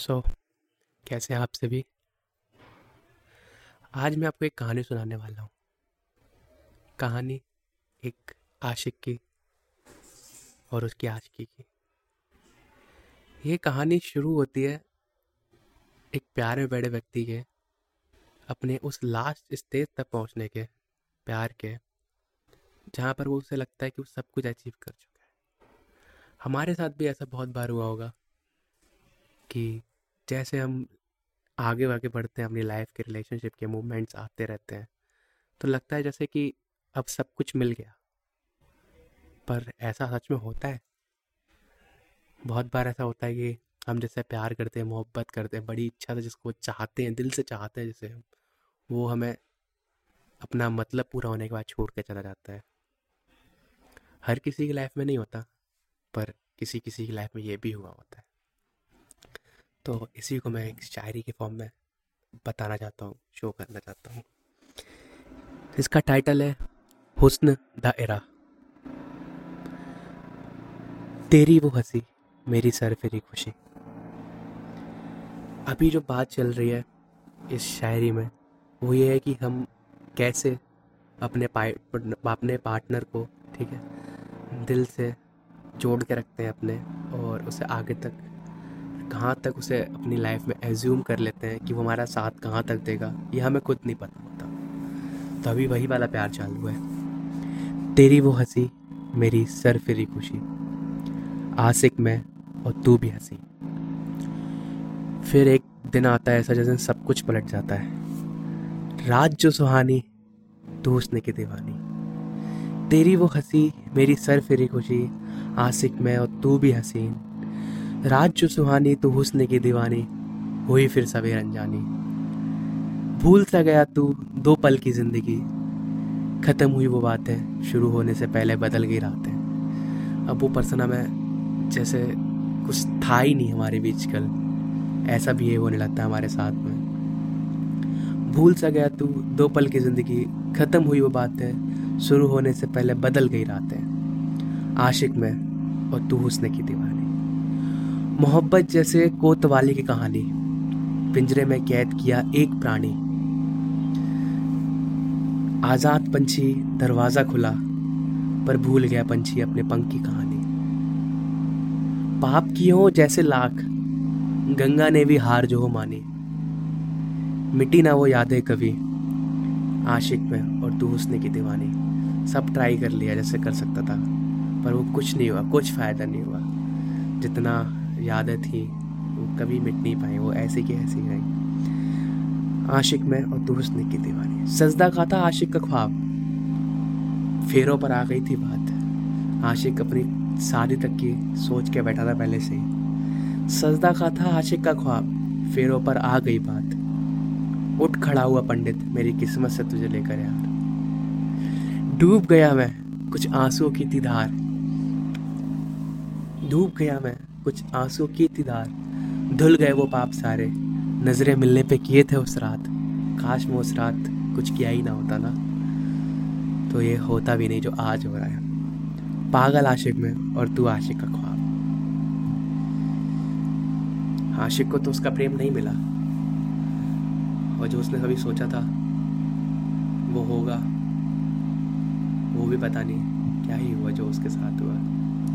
सो so, कैसे हैं आप सभी? आज मैं आपको एक कहानी सुनाने वाला हूँ। कहानी एक आशिक की और उसकी आशिकी की। ये कहानी शुरू होती है एक प्यारे बड़े व्यक्ति के अपने उस लास्ट स्टेज तक पहुँचने के प्यार के जहाँ पर वो उसे लगता है कि वो सब कुछ अचीव कर चुका है। हमारे साथ भी ऐसा बहुत बार हुआ होगा कि जैसे हम आगे आगे बढ़ते हैं, अपनी लाइफ के रिलेशनशिप के मूवमेंट्स आते रहते हैं तो लगता है जैसे कि अब सब कुछ मिल गया। पर ऐसा सच में होता है? बहुत बार ऐसा होता है कि हम जैसे प्यार करते हैं, मोहब्बत करते हैं, बड़ी इच्छा से जिसको चाहते हैं, दिल से चाहते हैं जैसे हम, वो हमें अपना मतलब पूरा होने के बाद छोड़ के चला जाता है। हर किसी की लाइफ में नहीं होता, पर किसी किसी की लाइफ में ये भी हुआ होता है। तो इसी को मैं एक शायरी के फॉर्म में बताना चाहता हूँ शो करना चाहता हूँ। इसका टाइटल है, हुस्न द एरा तेरी वो हँसी, मेरी सर फिरी खुशी। अभी जो बात चल रही है, इस शायरी में, वो ये है कि हम कैसे अपने अपने पार्टनर को, ठीक है, दिल से जोड़ के रखते हैं अपने, और उसे आगे तक कहाँ तक उसे अपनी लाइफ में एज्यूम कर लेते हैं कि वो हमारा साथ कहाँ तक देगा ये हमें खुद नहीं पता होता। तो अभी वही वाला प्यार चालू है। तेरी वो हँसी, मेरी सर फिरी खुशी। आसिक में और तू भी हँसी। फिर एक दिन आता है, ऐसा जैसे सब कुछ पलट जाता है। रात जो सुहानी तू उसने की दीवानी। तेरी वो हँसी, मेरी सर फिरी खुशी। आसिक में और तू भी हसीन रात जो सुहानी तू हुस्न की दीवानी, हुई फिर सवेर अनजानी। भूल सा गया तू दो पल की ज़िंदगी, खत्म हुई वो बातें, शुरू होने से पहले बदल गई रातें। अब वो पर्सन हमें जैसे कुछ था ही नहीं हमारे बीच कल, ऐसा भी ये होने लगता है हमारे साथ में। भूल सा गया तू दो पल की ज़िंदगी, खत्म हुई वो बातें, शुरू होने से पहले बदल गई रातें। आशिक में और तू हुस्न की दीवानी। मोहब्बत जैसे कोतवाली की कहानी। पिंजरे में कैद किया एक प्राणी। आज़ाद पंछी दरवाज़ा खुला, पर भूल गया पंछी अपने पंख की कहानी। पाप की हो जैसे लाख, गंगा ने भी हार जो हो मानी। मिट्टी ना वो यादें कभी, आशिक में और तू हुस्न की दीवानी। सब ट्राई कर लिया जैसे कर सकता था, पर वो कुछ नहीं हुआ, कुछ फ़ायदा नहीं हुआ। जितना यादें थी, वो कभी मिट नहीं पाई, वो ऐसी की ऐसी रही। आशिक में और दुरुस्त की दीवानी। सजदा का था आशिक का ख्वाब। फेरों पर आ गई थी बात। आशिक अपनी शादी तक की सोच के बैठा था पहले से ही। सजदा का था आशिक का ख्वाब। फेरों पर आ गई बात। उठ खड़ा हुआ पंडित, मेरी किस्मत से तुझे लेकर यार। डूब गया मैं, कुछ आंसुओं की थी धार डूब गया मैं कुछ आँसू की धार धुल गए वो पाप सारे। नज़रें मिलने पे किए थे उस रात। काश में उस रात कुछ किया ही ना होता ना। तो ये होता भी नहीं जो आज हो रहा है। पागल आशिक में और तू आशिक का ख्वाब। आशिक को तो उसका प्रेम नहीं मिला। और जो उसने कभी सोचा था, वो होगा। वो भी पता नहीं क्या ही हुआ जो उसके साथ हुआ।